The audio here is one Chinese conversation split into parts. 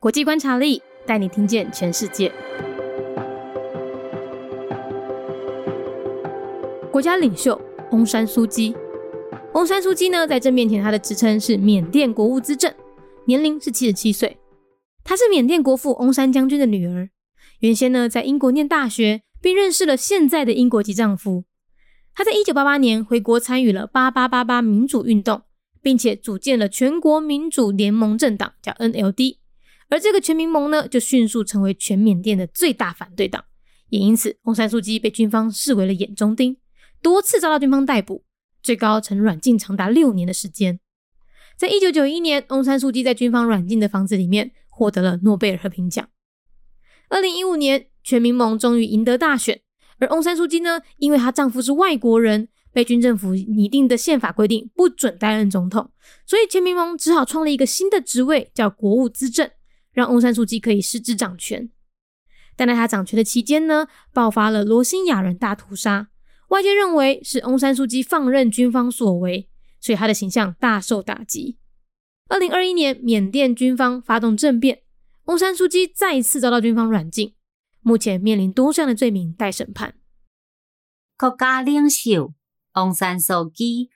国际观察力带你听见全世界。国家领袖翁山苏姬，翁山苏姬呢，在这面前，他的职称是缅甸国务资政，年龄是七十七岁。她是缅甸国父翁山将军的女儿，原先呢在英国念大学，并认识了现在的英国籍丈夫。她在一九八八年回国参与了八八八八民主运动，并且组建了全国民主联盟政党，叫 NLD。而这个全民盟呢，就迅速成为全缅甸的最大反对党，也因此翁山苏姬被军方视为了眼中钉，多次遭到军方逮捕，最高曾软禁长达六年的时间。在一九九一年，翁山苏姬在军方软禁的房子里面。获得了诺贝尔和平奖。二零一五年，全民盟终于赢得大选，而翁山苏姬呢，因为她丈夫是外国人，被军政府拟定的宪法规定不准担任总统，所以全民盟只好创立一个新的职位，叫国务资政，让翁山书记可以实质掌权。但在他掌权的期间呢，爆发了罗兴亚人大屠杀，外界认为是翁山书记放任军方所为，所以他的形象大受打击。二零二一年，缅甸军方发动政变，翁山书记再次遭到军方软禁，目前面临多项的罪名待审判。国家领袖翁山苏姬，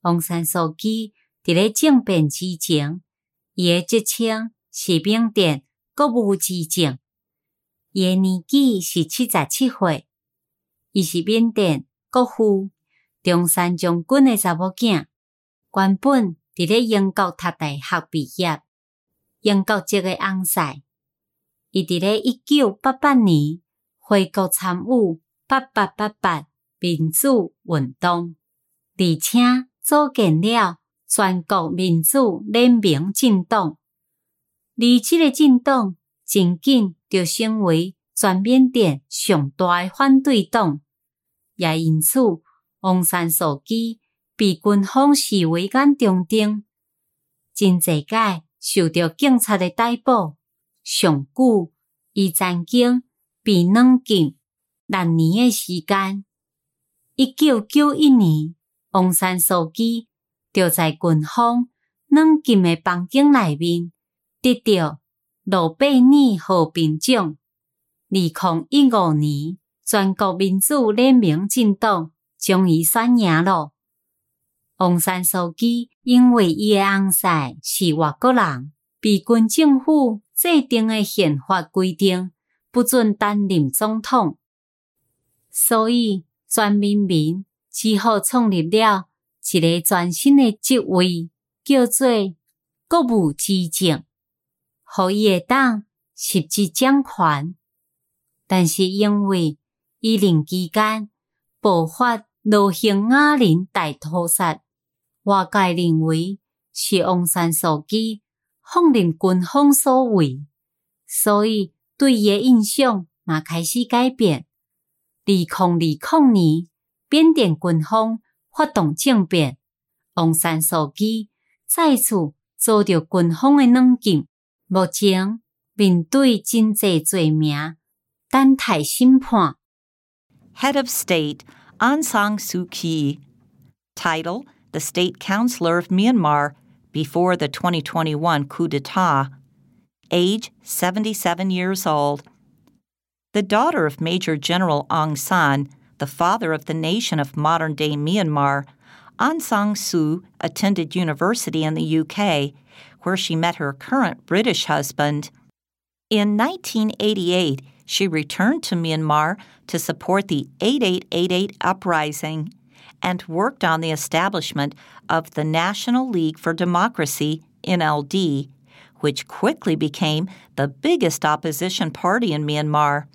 翁山苏姬伫咧政变之前，伊诶职称是缅甸国务资政，伊诶年纪是七十七岁，伊是缅甸国父中山将军诶查某囝，原本。伫咧英国读大学毕业，英国籍嘅翁婿，伊伫咧一九八八年回国参与八八八八民主运动，而且组建了全国民主联盟政党。而即个政党真紧就成为全缅甸上大诶反对党，也因此，翁山素姬。被军方视为眼中钉，真济届受到警察的逮捕。上久，伊曾经被软禁六年的时间。一九九一年，翁山素姬就在军方软禁的房间内面，得到诺贝尔和平奖。二零一五年，全国民主联盟政党终于选赢了。王山书记因为伊诶翁婿是外国人，被军政府制定诶宪法规定不准担任总统，所以全民民只好创立了一个全新诶职位，叫做国务资政，互伊会当实际掌权。但是因为伊任期间爆发罗兴亚人大屠杀。外界认为是王山苏姬放任军方所为，所以对伊诶印象嘛开始改变。二零二零年，缅甸军方发动政变，王山苏姬再次遭到军方诶软禁，目前面对真济罪名等待审判。Head of State Aung San Suu Kyi Title the state counselor of Myanmar before the 2021 coup d'etat, age 77 years old. The daughter of Major General Aung San, the father of the nation of modern day Myanmar, Aung San Suu attended university in the UK, where she met her current British husband. In 1988, she returned to Myanmar to support the 8888 uprising and worked on the establishment of the National League for Democracy, NLD, which quickly became the biggest opposition party in Myanmar.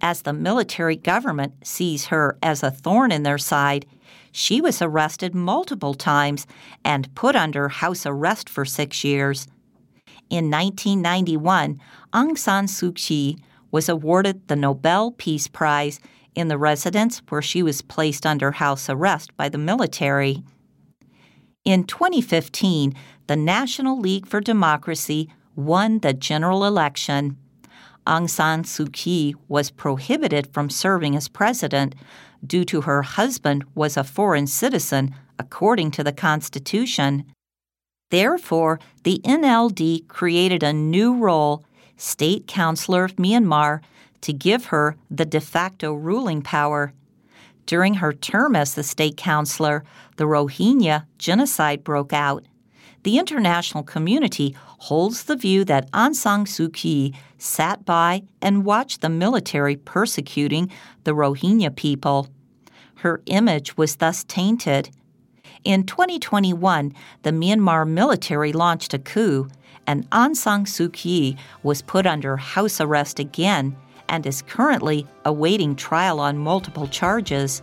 As the military government sees her as a thorn in their side, she was arrested multiple times and put under house arrest for six years. In 1991, Aung San Suu Kyi was awarded the Nobel Peace Prize in the residence where she was placed under house arrest by the military. In 2015, the National League for Democracy won the general election. Aung San Suu Kyi was prohibited from serving as president due to her husband was a foreign citizen according to the constitution. Therefore, the NLD created a new role, State Counselor of Myanmar, to give her the de facto ruling power. During her term as the state counselor, the Rohingya genocide broke out. The international community holds the view that Aung San Suu Kyi sat by and watched the military persecuting the Rohingya people. Her image was thus tainted. In 2021, the Myanmar military launched a coup, and Aung San Suu Kyi was put under house arrest again and is currently awaiting trial on multiple charges.